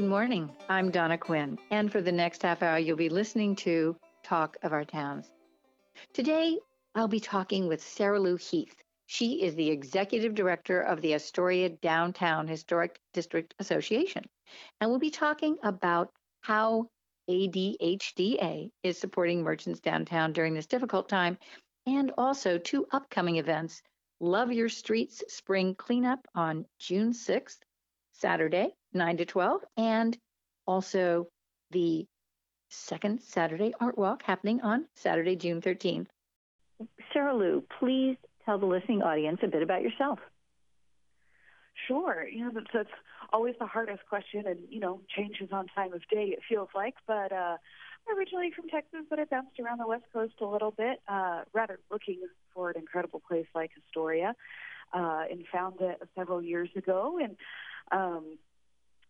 Good morning. I'm Donna Quinn, and for the next half hour, you'll be listening to Talk of Our Towns. Today, I'll be talking with Sarah Lu Heath. She is the executive director of the Astoria Downtown Historic District Association, and we'll be talking about how ADHDA is supporting merchants downtown during this difficult time, and also two upcoming events Love Your Streets Spring Cleanup on June 6th, Saturday, 9 to 12, and also the second Saturday Art Walk happening on Saturday, June 13th. Sarah Lu, please tell the listening audience a bit about yourself. Sure. You know, that's, that's always the hardest question, and, you know, changes on time of day, it feels like. But uh, originally from Texas, but I bounced around the West Coast a little bit, uh, rather looking for an incredible place like Astoria, uh, and found it several years ago. And um,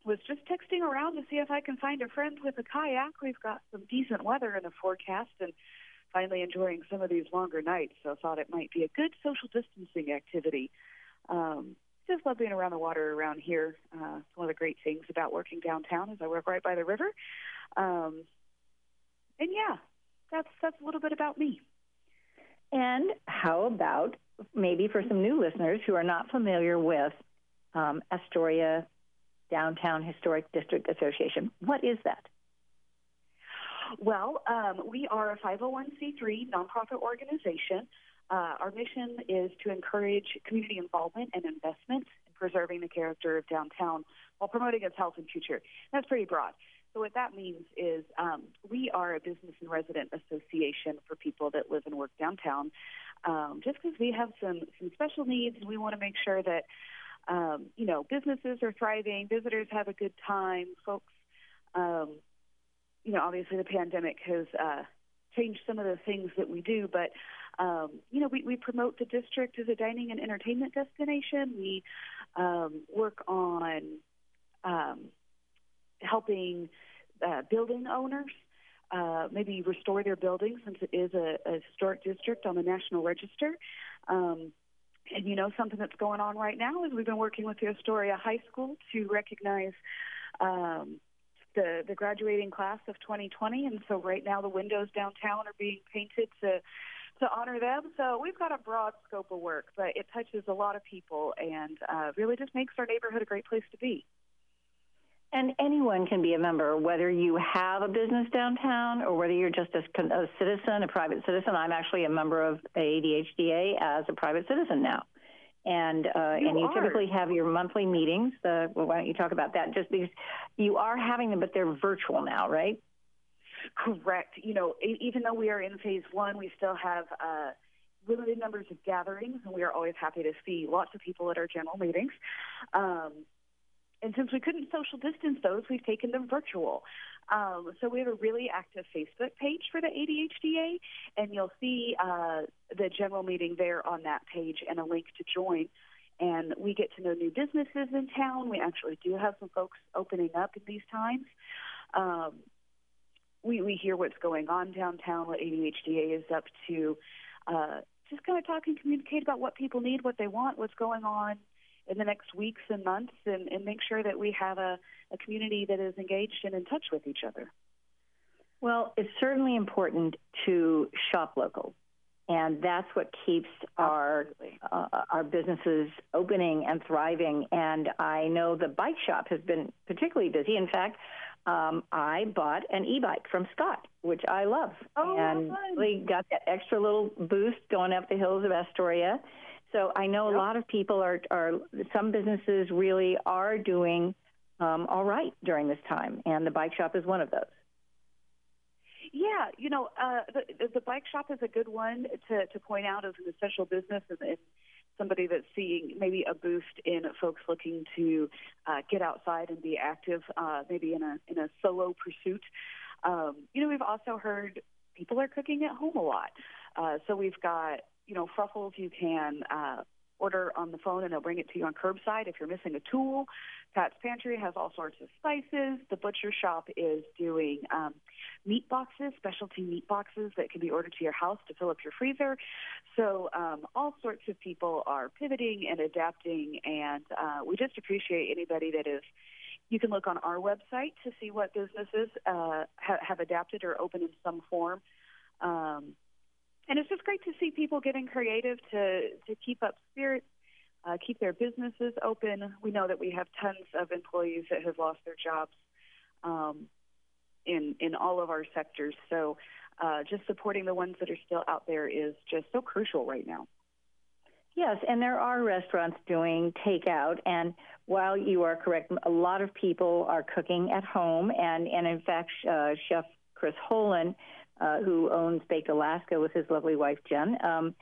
was just texting around to see if I can find a friend with a kayak. We've got some decent weather in the forecast, and finally enjoying some of these longer nights. So thought it might be a good social distancing activity. Um, just love being around the water around here. Uh, one of the great things about working downtown is I work right by the river. Um, and yeah, that's that's a little bit about me. And how about maybe for some new listeners who are not familiar with um, Astoria Downtown Historic District Association, what is that? Well, um, we are a 501c3 nonprofit organization. Uh, our mission is to encourage community involvement and investment in preserving the character of downtown while promoting its health and future. That's pretty broad. So what that means is um, we are a business and resident association for people that live and work downtown. Um, just because we have some some special needs, and we want to make sure that um, you know businesses are thriving, visitors have a good time, folks. Um, you know, obviously the pandemic has uh, changed some of the things that we do, but um, you know, we, we promote the district as a dining and entertainment destination. We um, work on um, helping uh, building owners uh, maybe restore their buildings since it is a, a historic district on the National Register. Um, and you know, something that's going on right now is we've been working with the Astoria High School to recognize um, the the graduating class of 2020, and so right now the windows downtown are being painted to to honor them. So we've got a broad scope of work, but it touches a lot of people and uh, really just makes our neighborhood a great place to be. And anyone can be a member, whether you have a business downtown or whether you're just a, a citizen, a private citizen. I'm actually a member of ADHDA as a private citizen now. And uh, you and you are. typically have your monthly meetings. Uh, well, why don't you talk about that? Just because you are having them, but they're virtual now, right? Correct. You know, even though we are in phase one, we still have uh, limited numbers of gatherings, and we are always happy to see lots of people at our general meetings. Um, and since we couldn't social distance those, we've taken them virtual. Um, so we have a really active Facebook page for the ADHDA, and you'll see uh, the general meeting there on that page and a link to join. And we get to know new businesses in town. We actually do have some folks opening up in these times. Um, we, we hear what's going on downtown, what ADHDA is up to. Uh, just kind of talk and communicate about what people need, what they want, what's going on in the next weeks and months, and, and make sure that we have a, a community that is engaged and in touch with each other. Well, it's certainly important to shop local, and that's what keeps our uh, our businesses opening and thriving. And I know the bike shop has been particularly busy. In fact, um, I bought an e-bike from Scott, which I love, Oh, and really got that extra little boost going up the hills of Astoria. So I know a lot of people are are some businesses really are doing um, all right during this time, and the bike shop is one of those. Yeah, you know, uh, the, the bike shop is a good one to, to point out as an essential business and, and somebody that's seeing maybe a boost in folks looking to uh, get outside and be active, uh, maybe in a in a solo pursuit. Um, you know, we've also heard people are cooking at home a lot. Uh, so we've got you know Fruffles you can uh, order on the phone and they'll bring it to you on curbside if you're missing a tool. Pat's Pantry has all sorts of spices. The butcher shop is doing um, meat boxes, specialty meat boxes that can be ordered to your house to fill up your freezer. So um, all sorts of people are pivoting and adapting, and uh, we just appreciate anybody that is you can look on our website to see what businesses uh, ha- have adapted or open in some form. Um, and it's just great to see people getting creative to, to keep up spirits, uh, keep their businesses open. We know that we have tons of employees that have lost their jobs um, in in all of our sectors. So uh, just supporting the ones that are still out there is just so crucial right now. Yes, and there are restaurants doing takeout. And while you are correct, a lot of people are cooking at home. And, and in fact, uh, Chef Chris Holen, uh, who owns Baked Alaska with his lovely wife, Jen, um,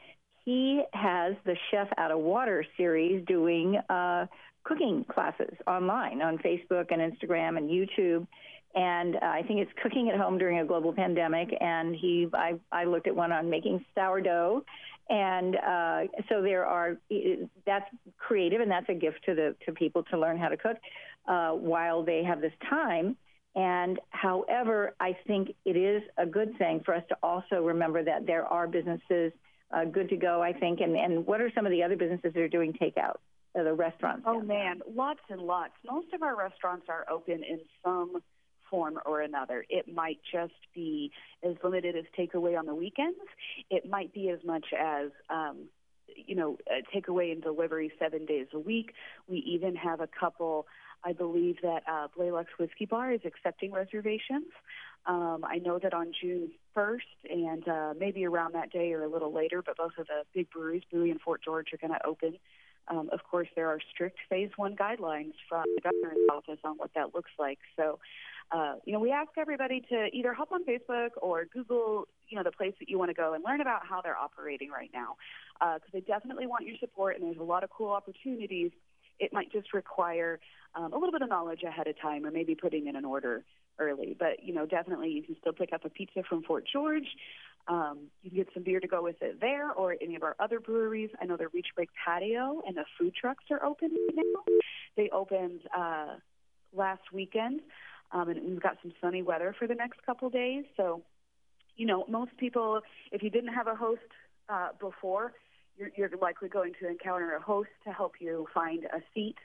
he has the Chef Out of Water series doing uh, cooking classes online on Facebook and Instagram and YouTube and uh, I think it's cooking at home during a global pandemic. And he, I, I looked at one on making sourdough, and uh, so there are. That's creative, and that's a gift to the to people to learn how to cook uh, while they have this time. And however, I think it is a good thing for us to also remember that there are businesses uh, good to go. I think, and and what are some of the other businesses that are doing takeout? Uh, the restaurants. Oh man, lots and lots. Most of our restaurants are open in some form or another. It might just be as limited as takeaway on the weekends. It might be as much as um, you know, takeaway and delivery seven days a week. We even have a couple. I believe that uh, Blaylock's Whiskey Bar is accepting reservations. Um, I know that on June 1st and uh, maybe around that day or a little later, but both of the big breweries, Buoy and Fort George, are going to open. Um, of course, there are strict phase one guidelines from the governor's office on what that looks like. So uh, you know, we ask everybody to either hop on Facebook or Google, you know, the place that you want to go and learn about how they're operating right now, because uh, they definitely want your support, and there's a lot of cool opportunities. It might just require um, a little bit of knowledge ahead of time, or maybe putting in an order early. But you know, definitely you can still pick up a pizza from Fort George. Um, you can get some beer to go with it there, or any of our other breweries. I know the Reach Break Patio and the food trucks are open now. They opened uh, last weekend. Um, and we've got some sunny weather for the next couple days. So, you know, most people, if you didn't have a host uh, before, you're, you're likely going to encounter a host to help you find a seat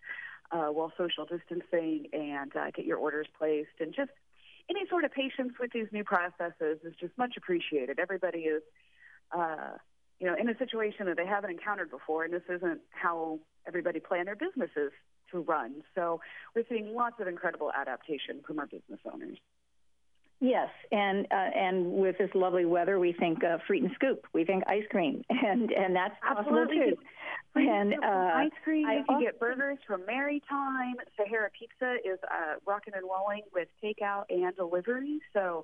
uh, while social distancing and uh, get your orders placed. And just any sort of patience with these new processes is just much appreciated. Everybody is, uh, you know, in a situation that they haven't encountered before, and this isn't how everybody plan their businesses to run. So we're seeing lots of incredible adaptation from our business owners. Yes, and uh, and with this lovely weather, we think uh, Frite and Scoop. We think ice cream, and and that's Absolutely. possible too. And uh, ice cream. I you can get burgers from Merry Time. Sahara Pizza is uh, rocking and rolling with takeout and delivery. So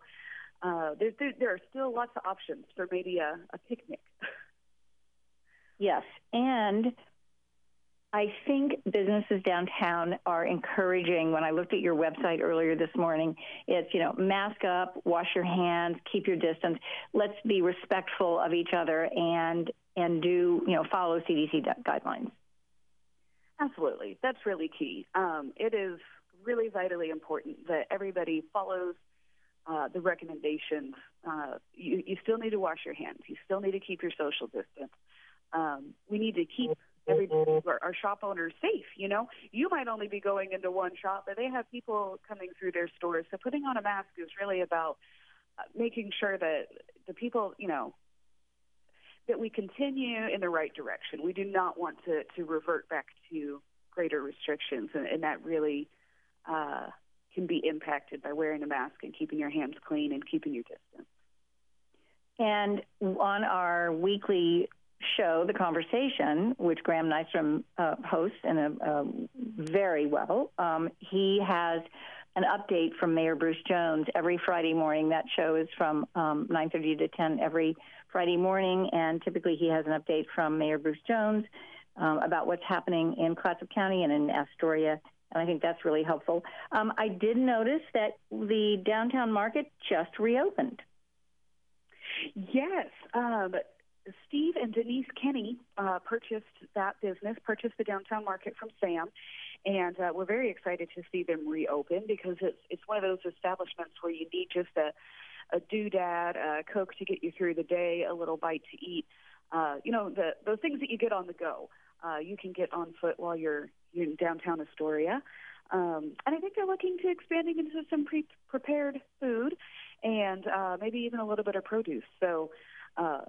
uh, there, there, there are still lots of options for maybe a, a picnic. Yes, and I think businesses downtown are encouraging. When I looked at your website earlier this morning, it's, you know, mask up, wash your hands, keep your distance. Let's be respectful of each other and, and do, you know, follow CDC guidelines. Absolutely. That's really key. Um, it is really vitally important that everybody follows uh, the recommendations. Uh, you, you still need to wash your hands. You still need to keep your social distance. Um, we need to keep everybody, our, our shop owners safe. You know, you might only be going into one shop, but they have people coming through their stores. So putting on a mask is really about uh, making sure that the people, you know, that we continue in the right direction. We do not want to to revert back to greater restrictions, and, and that really uh, can be impacted by wearing a mask and keeping your hands clean and keeping your distance. And on our weekly show, The Conversation, which Graham Nystrom uh, hosts and uh, very well, um, he has an update from Mayor Bruce Jones every Friday morning. That show is from um, 9:30 to 10 every Friday morning, and typically he has an update from Mayor Bruce Jones um, about what's happening in Clatsop County and in Astoria. And I think that's really helpful. Um, I did notice that the downtown market just reopened. Yes, um, Steve and Denise Kenny uh, purchased that business, purchased the downtown market from Sam, and uh, we're very excited to see them reopen because it's it's one of those establishments where you need just a a doodad, a Coke to get you through the day, a little bite to eat. Uh, you know, the those things that you get on the go. Uh, you can get on foot while you're you're in downtown Astoria. Um, and I think they're looking to expanding into some pre-prepared food and uh, maybe even a little bit of produce. So uh,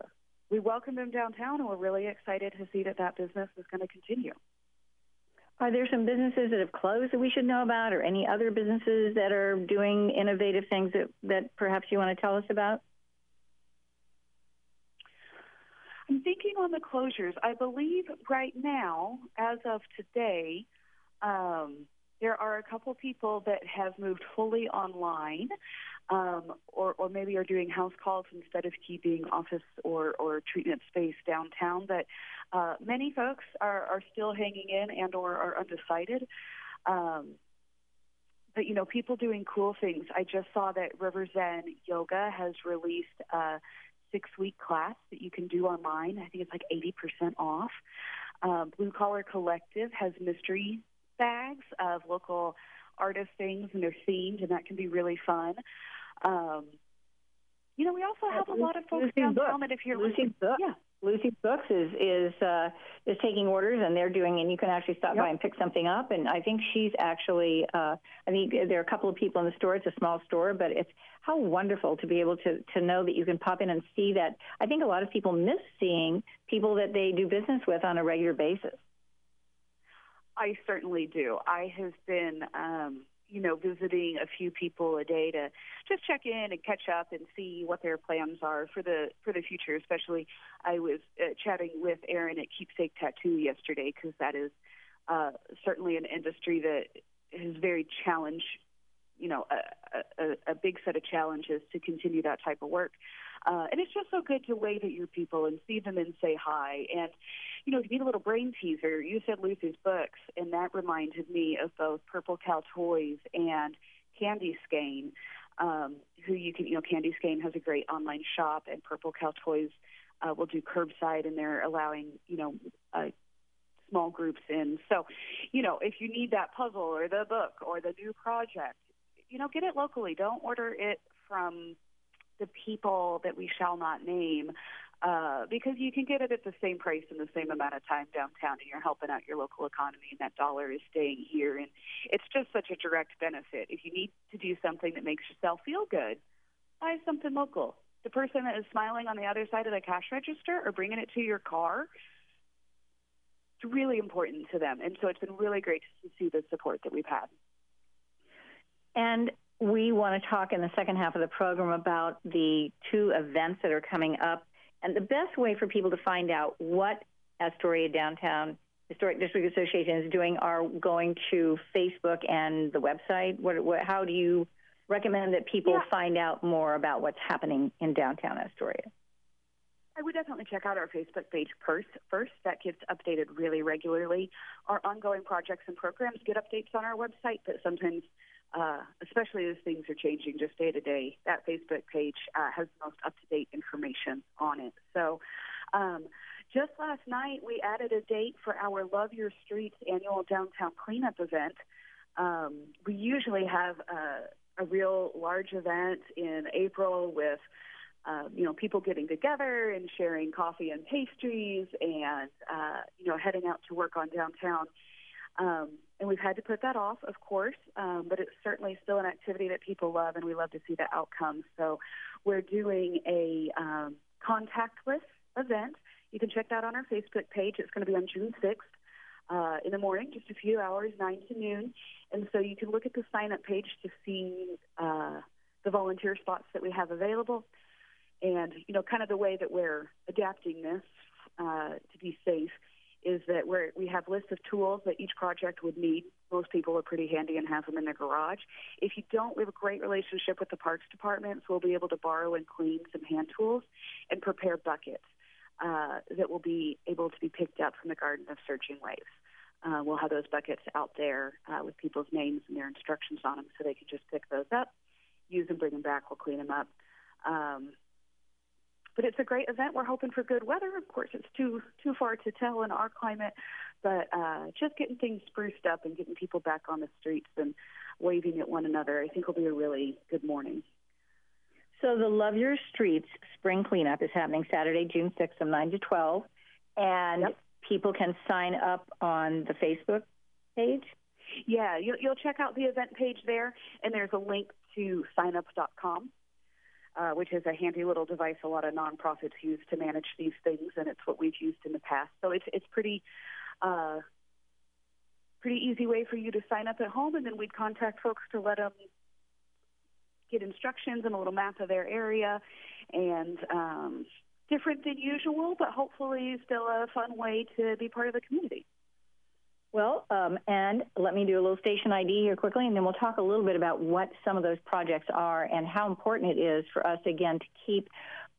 we welcome them downtown, and we're really excited to see that that business is going to continue. Are there some businesses that have closed that we should know about, or any other businesses that are doing innovative things that, that perhaps you want to tell us about? I'm thinking on the closures. I believe right now, as of today, um, there are a couple people that have moved fully online, um, or, or maybe are doing house calls instead of keeping office or, or treatment space downtown. But uh, many folks are, are still hanging in and or are undecided. Um, but you know, people doing cool things. I just saw that River Zen Yoga has released a six-week class that you can do online. I think it's like 80% off. Um, Blue Collar Collective has mystery bags of local artist things, and they're themed, and that can be really fun. Um, you know, we also have a lot of folks Lucy's downtown that if you're Lucy's Books. yeah, Lucy's Books is is uh, is taking orders, and they're doing, and you can actually stop Yep. by and pick something up. And I think she's actually, uh, I think there are a couple of people in the store. It's a small store, but it's how wonderful to be able to to know that you can pop in and see that. I think a lot of people miss seeing people that they do business with on a regular basis. I certainly do. I have been, um, you know, visiting a few people a day to just check in and catch up and see what their plans are for the for the future. Especially, I was uh, chatting with Aaron at Keepsake Tattoo yesterday because that is uh, certainly an industry that is very challenged. You know, a, a, a big set of challenges to continue that type of work. Uh, and it's just so good to wave at your people and see them and say hi. And, you know, to be a little brain teaser, you said Lucy's books, and that reminded me of both Purple Cow Toys and Candy Skein, um, who you can, you know, Candy Skein has a great online shop, and Purple Cow Toys uh, will do curbside, and they're allowing, you know, uh, small groups in. So, you know, if you need that puzzle or the book or the new project, you know, get it locally. Don't order it from the people that we shall not name uh, because you can get it at the same price in the same amount of time downtown and you're helping out your local economy and that dollar is staying here and it's just such a direct benefit. If you need to do something that makes yourself feel good buy something local. The person that is smiling on the other side of the cash register or bringing it to your car it's really important to them. And so it's been really great to see the support that we've had. And we want to talk in the second half of the program about the two events that are coming up. And the best way for people to find out what Astoria Downtown Historic District Association is doing are going to Facebook and the website. What, what, how do you recommend that people Yeah. find out more about what's happening in downtown Astoria? I would definitely check out our Facebook page first. First, that gets updated really regularly. Our ongoing projects and programs get updates on our website, but sometimes, uh, especially as things are changing just day to day, that Facebook page uh, has the most up to date information on it. So, um, just last night, we added a date for our Love Your Streets annual downtown cleanup event. Um, we usually have a, a real large event in April with uh, you know, people getting together and sharing coffee and pastries and, uh, you know, heading out to work on downtown. Um, and we've had to put that off, of course, um, but it's certainly still an activity that people love, and we love to see the outcomes. So we're doing a um, contactless event. You can check that on our Facebook page. It's going to be on June 6th. Uh, in the morning, just a few hours, 9 to noon. And so you can look at the sign up page to see uh, the volunteer spots that we have available and you know kind of the way that we're adapting this uh, to be safe is that we're, we have lists of tools that each project would need. Most people are pretty handy and have them in their garage. If you don't, we have a great relationship with the parks department, so we'll be able to borrow and clean some hand tools and prepare buckets uh, that will be able to be picked up from the Garden of Searching Waves. Uh, we'll have those buckets out there uh, with people's names and their instructions on them, so they can just pick those up, use them, bring them back. We'll clean them up. Um, but it's a great event. We're hoping for good weather. Of course, it's too too far to tell in our climate, but uh, just getting things spruced up and getting people back on the streets and waving at one another, I think will be a really good morning. So the Love Your Streets spring cleanup is happening Saturday, June 6th from 9 to 12. And Yep. people can sign up on the Facebook page. Yeah, you'll, you'll check out the event page there, and there's a link to signup.com, uh, which is a handy little device a lot of nonprofits use to manage these things, and it's what we've used in the past. So it's it's pretty. Uh, pretty easy way for you to sign up at home, and then we'd contact folks to let them get instructions and a little map of their area, and um, different than usual, but hopefully still a fun way to be part of the community. Well, um, and let me do a little station ID here quickly, and then we'll talk a little bit about what some of those projects are and how important it is for us, again, to keep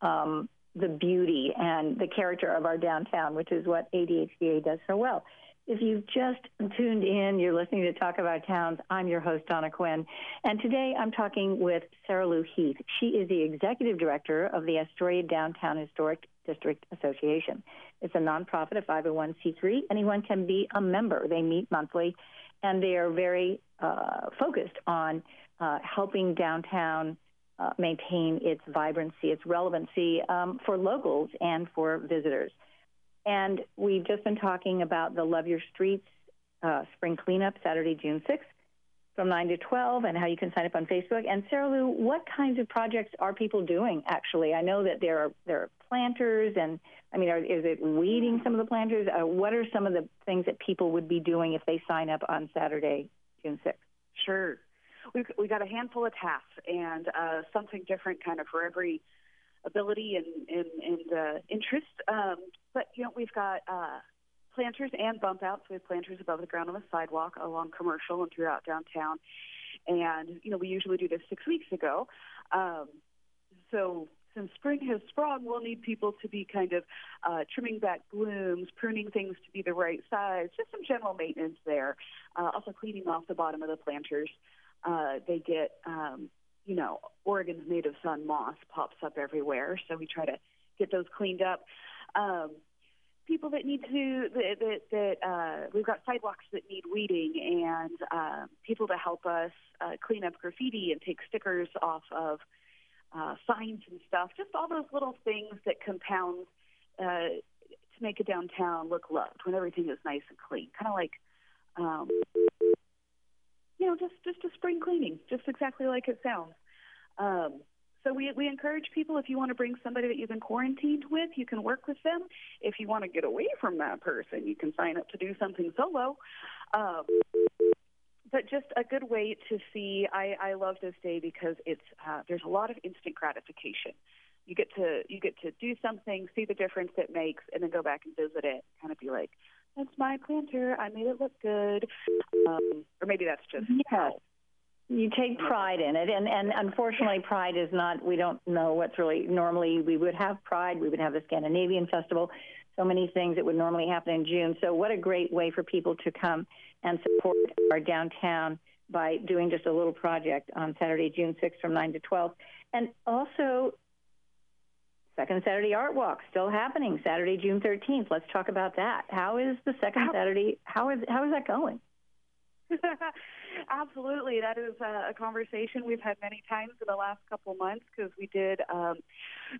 um, the beauty and the character of our downtown, which is what ADHDA does so well. If you've just tuned in, you're listening to Talk of Our Towns. I'm your host, Donna Quinn. And today I'm talking with Sarah Lu Heath. She is the executive director of the Astoria Downtown Historic District Association. It's a nonprofit, a 501c3. Anyone can be a member. They meet monthly, and they are very uh, focused on uh, helping downtown uh, maintain its vibrancy, its relevancy um, for locals and for visitors. And we've just been talking about the Love Your Streets uh, spring cleanup Saturday, June 6th from 9 to 12 and how you can sign up on Facebook. And Sarah Lu, what kinds of projects are people doing actually? I know that there are, there are planters and I mean, are, is it weeding some of the planters? Uh, what are some of the things that people would be doing if they sign up on Saturday, June 6th? Sure. We've, we got a handful of tasks and uh, something different kind of for every ability and, and, and uh, interest. Um, but, you know, we've got uh, planters and bump outs. We have planters above the ground on the sidewalk along commercial and throughout downtown. And, you know, we usually do this six weeks ago. Um, so since spring has sprung, we'll need people to be kind of uh, trimming back blooms, pruning things to be the right size, just some general maintenance there. Uh, also cleaning off the bottom of the planters. Uh, they get um, you know, Oregon's native sun moss pops up everywhere, so we try to get those cleaned up. Um, people that need to that that, that uh, we've got sidewalks that need weeding, and uh, people to help us uh, clean up graffiti and take stickers off of uh, signs and stuff. Just all those little things that compound uh, to make a downtown look loved when everything is nice and clean. Kind of like. Um, you know, just just a spring cleaning, just exactly like it sounds. Um, so we we encourage people if you want to bring somebody that you've been quarantined with, you can work with them. If you want to get away from that person, you can sign up to do something solo. Um, but just a good way to see. I, I love this day because it's uh, there's a lot of instant gratification. You get to you get to do something, see the difference it makes, and then go back and visit it. Kind of be like, that's my planter. I made it look good. Um, or maybe that's just yes. You take pride in it, and and unfortunately, pride is not. We don't know what's really normally. We would have pride. We would have the Scandinavian festival. So many things that would normally happen in June. So what a great way for people to come and support our downtown by doing just a little project on Saturday, June 6th from 9 to 12. And also Second Saturday Art Walk still happening Saturday, June 13th. Let's talk about that. How is the second Saturday? How is how is that going? Absolutely, that is a, conversation we've had many times in the last couple months because we did um,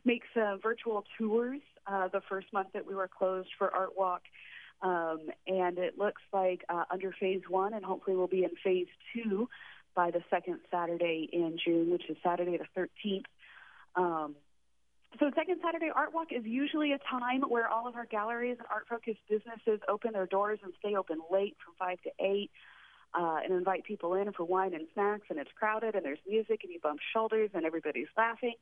make some virtual tours uh, the first month that we were closed for Art Walk. Um, and it looks like uh, under phase one, and hopefully we'll be in phase two by the second Saturday in June, which is Saturday the 13th. Um, so Second Saturday Art Walk is usually a time where all of our galleries and art-focused businesses open their doors and stay open late from 5 to 8 uh, and invite people in for wine and snacks and it's crowded and there's music and you bump shoulders and everybody's laughing.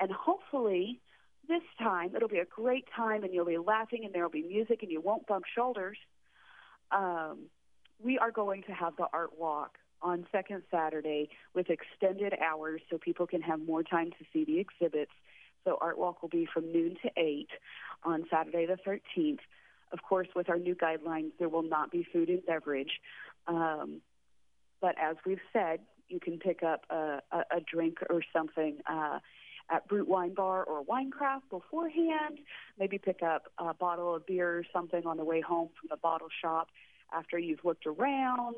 And hopefully this time it'll be a great time and you'll be laughing and there'll be music and you won't bump shoulders. Um, we are going to have the Art Walk on second Saturday with extended hours so people can have more time to see the exhibits so Art Walk will be from noon to 8 on Saturday the 13th. Of course, with our new guidelines, there will not be food and beverage. Um, but as we've said, you can pick up a, a, a drink or something uh, at Brut Wine Bar or Winecraft beforehand. Maybe pick up a bottle of beer or something on the way home from the bottle shop after you've looked around.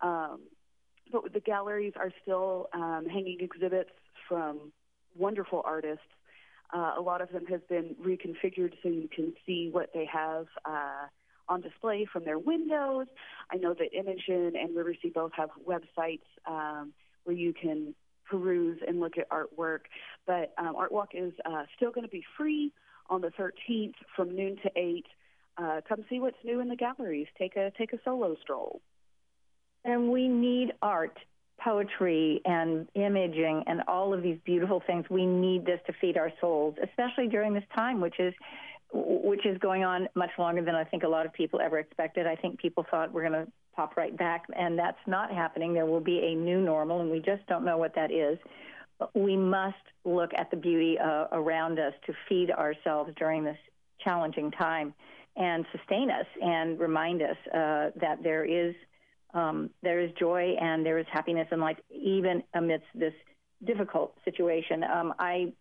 Um, but the galleries are still um, hanging exhibits from wonderful artists uh, a lot of them have been reconfigured so you can see what they have uh, on display from their windows. I know that Imogen and Riversea both have websites um, where you can peruse and look at artwork. But um, Art Walk is uh, still going to be free on the 13th from noon to 8. Uh, come see what's new in the galleries. Take a take a solo stroll. And we need art, poetry, and imaging, and all of these beautiful things. We need this to feed our souls, especially during this time, which is which is going on much longer than I think a lot of people ever expected. I think people thought we're going to pop right back, and that's not happening. There will be a new normal, and we just don't know what that is. But we must look at the beauty uh, around us to feed ourselves during this challenging time and sustain us and remind us uh, that there is um, there is joy and there is happiness in life, even amidst this difficult situation. Um, I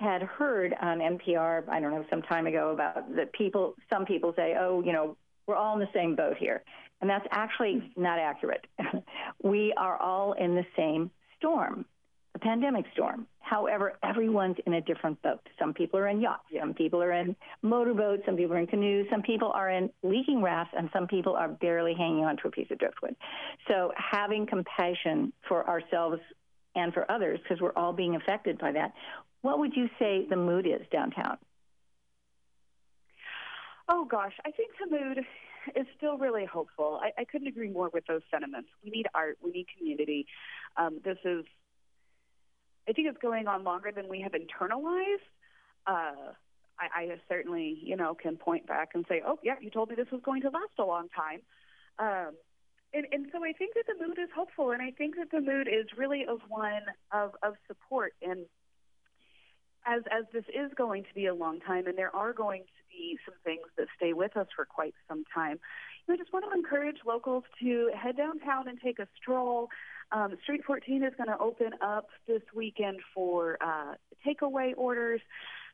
had heard on NPR, I don't know, some time ago about that people, some people say, oh, you know, we're all in the same boat here. And that's actually not accurate. we are all in the same storm, the pandemic storm. However, everyone's in a different boat. Some people are in yachts, some people are in motorboats, some people are in canoes, some people are in leaking rafts, and some people are barely hanging onto a piece of driftwood. So having compassion for ourselves and for others, because we're all being affected by that, what would you say the mood is downtown? Oh gosh, I think the mood is still really hopeful. I, I couldn't agree more with those sentiments. We need art, we need community. Um, this is, I think it's going on longer than we have internalized. Uh, I, I certainly, you know, can point back and say, "Oh, yeah, you told me this was going to last a long time." Um, and, and so I think that the mood is hopeful, and I think that the mood is really of one of, of support and as as this is going to be a long time, and there are going to be some things that stay with us for quite some time. I just want to encourage locals to head downtown and take a stroll. Um, Street 14 is going to open up this weekend for uh, takeaway orders.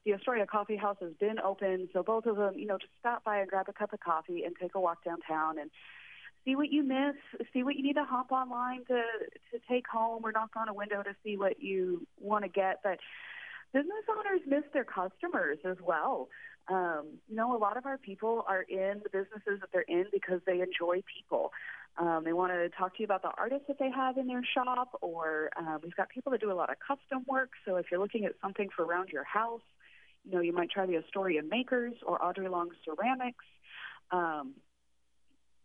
The Astoria Coffee House has been open, so both of them, you know, just stop by and grab a cup of coffee and take a walk downtown and see what you miss, see what you need to hop online to to take home or knock on a window to see what you want to get. But business owners miss their customers as well. Um, you know, a lot of our people are in the businesses that they're in because they enjoy people. Um, they want to talk to you about the artists that they have in their shop, or um, we've got people that do a lot of custom work. So if you're looking at something for around your house, you know, you might try the Astoria Makers or Audrey Long Ceramics. Um,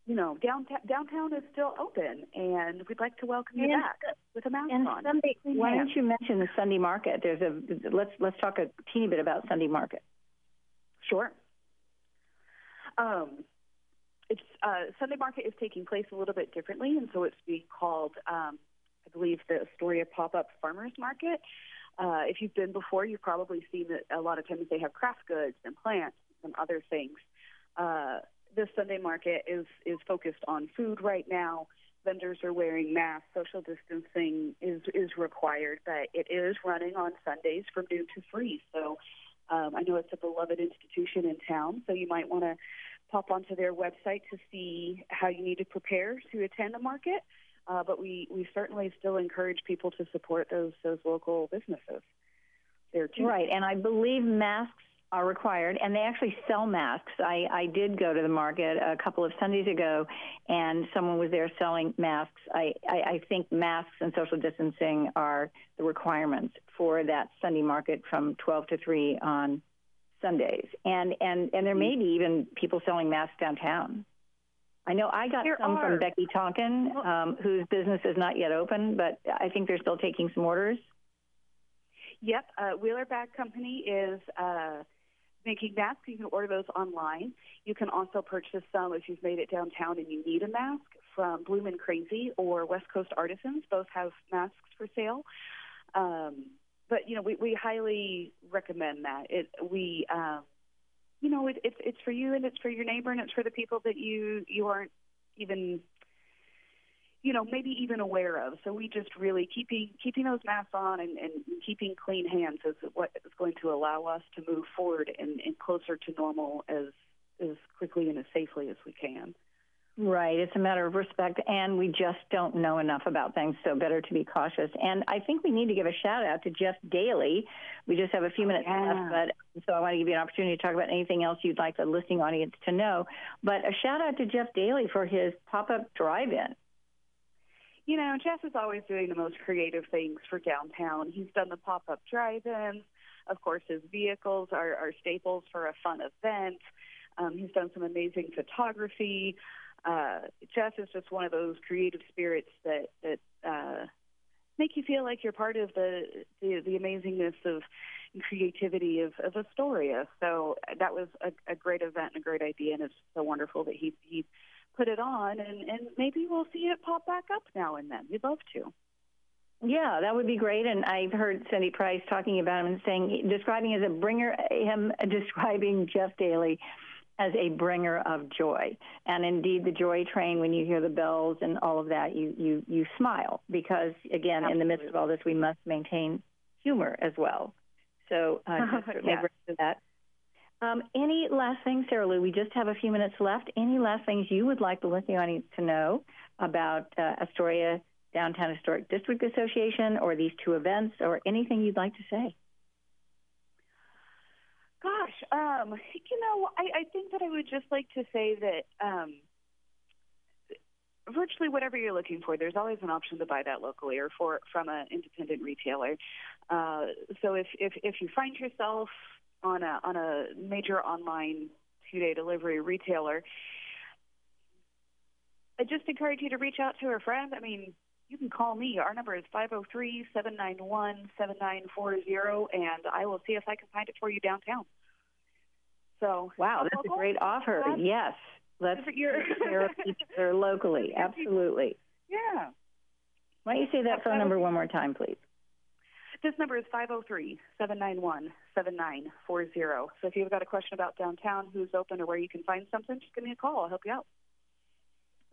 you know, downtown downtown is still open, and we'd like to welcome you and, back with a mask and on. Sunday, why don't you mention the Sunday market? There's a let's let's talk a teeny bit about Sunday market. Sure. Um, it's uh, Sunday market is taking place a little bit differently, and so it's being called, um, I believe, the Astoria Pop Up Farmers Market. Uh, if you've been before, you've probably seen that a lot of times they have craft goods and plants and other things. Uh, this Sunday market is is focused on food right now. Vendors are wearing masks. Social distancing is is required, but it is running on Sundays from noon to three. So um, I know it's a beloved institution in town, so you might want to pop onto their website to see how you need to prepare to attend the market. Uh, but we, we certainly still encourage people to support those those local businesses there too. Right, and I believe masks are required, and they actually sell masks. I, I did go to the market a couple of Sundays ago, and someone was there selling masks. I, I, I think masks and social distancing are the requirements for that Sunday market from 12 to 3 on Sundays, and and and there may be even people selling masks downtown. I know I got there some are. from Becky Tonkin, um, whose business is not yet open, but I think they're still taking some orders. Yep, uh, Wheeler Bag Company is uh, making masks. You can order those online. You can also purchase some if you've made it downtown and you need a mask from Bloom and Crazy or West Coast Artisans. Both have masks for sale. Um, but you know, we, we highly recommend that. It we um, you know, it, it's it's for you and it's for your neighbor and it's for the people that you you aren't even you know, maybe even aware of. So we just really keeping keeping those masks on and, and keeping clean hands is what is going to allow us to move forward and, and closer to normal as as quickly and as safely as we can. Right. It's a matter of respect, and we just don't know enough about things, so better to be cautious. And I think we need to give a shout out to Jeff Daly. We just have a few minutes yeah. left, but so I want to give you an opportunity to talk about anything else you'd like the listening audience to know. But a shout out to Jeff Daly for his pop up drive in. You know, Jeff is always doing the most creative things for downtown. He's done the pop up drive ins. Of course, his vehicles are, are staples for a fun event. Um, he's done some amazing photography uh, Jeff is just one of those creative spirits that that uh, make you feel like you're part of the the, the amazingness of creativity of, of Astoria. So that was a, a great event and a great idea, and it's so wonderful that he he put it on, and and maybe we'll see it pop back up now and then. We'd love to. Yeah, that would be great. And I've heard Cindy Price talking about him and saying, describing as a bringer, him describing Jeff Daly as a bringer of joy. And indeed, the joy train, when you hear the bells and all of that, you, you, you smile because, again, Absolutely. in the midst of all this, we must maintain humor as well. So, uh, certainly yeah. that. Um, any last things, Sarah Lu? We just have a few minutes left. Any last things you would like the listening audience to know about uh, Astoria Downtown Historic District Association or these two events or anything you'd like to say? Gosh, um, you know, I, I think that I would just like to say that um, virtually whatever you're looking for, there's always an option to buy that locally or for from an independent retailer. Uh, so if, if if you find yourself on a on a major online two day delivery retailer, I just encourage you to reach out to a friend. I mean, you can call me. Our number is 503 791 7940, and I will see if I can find it for you downtown. So, wow, that's a great offer. Yes, let's care locally. Absolutely. Yeah. Why don't you say that phone number one more time, please? This number is 503 791 7940. So if you've got a question about downtown, who's open, or where you can find something, just give me a call. I'll help you out.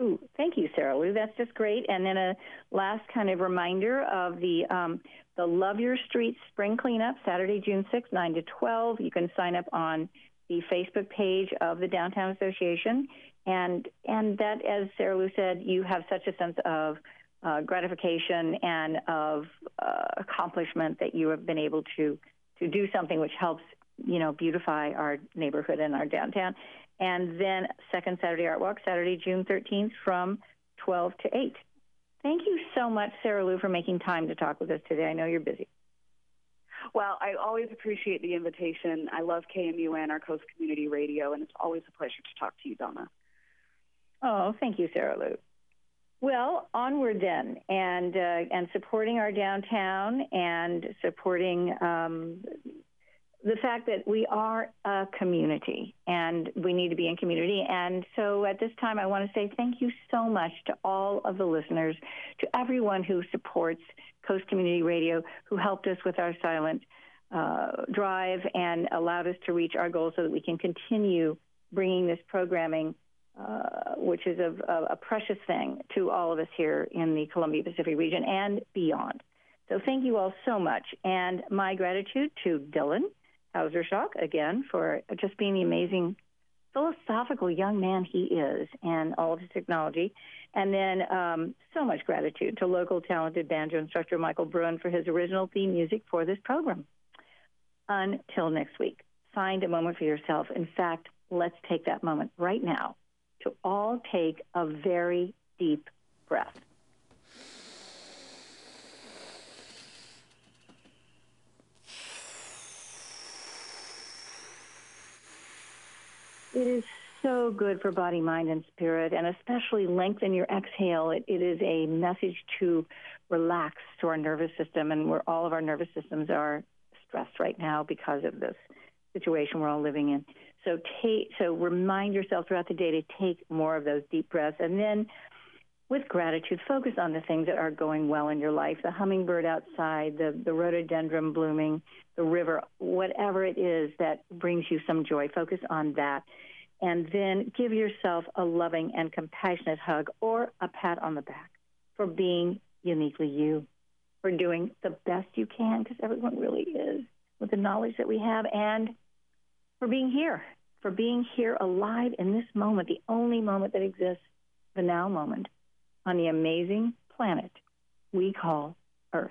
Ooh, thank you, Sarah Lu. That's just great. And then a last kind of reminder of the um, the Love Your Street Spring Cleanup, Saturday, June 6, 9 to 12. You can sign up on the Facebook page of the Downtown Association. And, and that, as Sarah Lu said, you have such a sense of uh, gratification and of uh, accomplishment that you have been able to, to do something which helps, you know, beautify our neighborhood and our downtown and then second Saturday Art Walk, Saturday, June 13th from 12 to 8. Thank you so much, Sarah Lu, for making time to talk with us today. I know you're busy. Well, I always appreciate the invitation. I love KMUN, our Coast Community Radio, and it's always a pleasure to talk to you, Donna. Oh, thank you, Sarah Lu. Well, onward then, and uh, and supporting our downtown and supporting um, the fact that we are a community and we need to be in community. And so at this time, I want to say thank you so much to all of the listeners, to everyone who supports Coast Community Radio, who helped us with our silent uh, drive and allowed us to reach our goals so that we can continue bringing this programming. Uh, which is a, a, precious thing to all of us here in the Columbia Pacific region and beyond. So thank you all so much. And my gratitude to Dylan, Hauser-Schacht again for just being the amazing philosophical young man he is and all of his technology. And then um, so much gratitude to local talented banjo instructor Michael Bruin for his original theme music for this program. Until next week, find a moment for yourself. In fact, let's take that moment right now to all take a very deep breath. It is so good for body, mind, and spirit, and especially lengthen your exhale. It, it is a message to relax to our nervous system, and where all of our nervous systems are stressed right now because of this situation we're all living in. So take, so remind yourself throughout the day to take more of those deep breaths, and then with gratitude, focus on the things that are going well in your life the hummingbird outside, the, the rhododendron blooming, the river, whatever it is that brings you some joy. Focus on that and then give yourself a loving and compassionate hug or a pat on the back for being uniquely you, for doing the best you can, because everyone really is, with the knowledge that we have, and for being here, for being here alive in this moment, the only moment that exists. the now moment on the amazing planet we call Earth.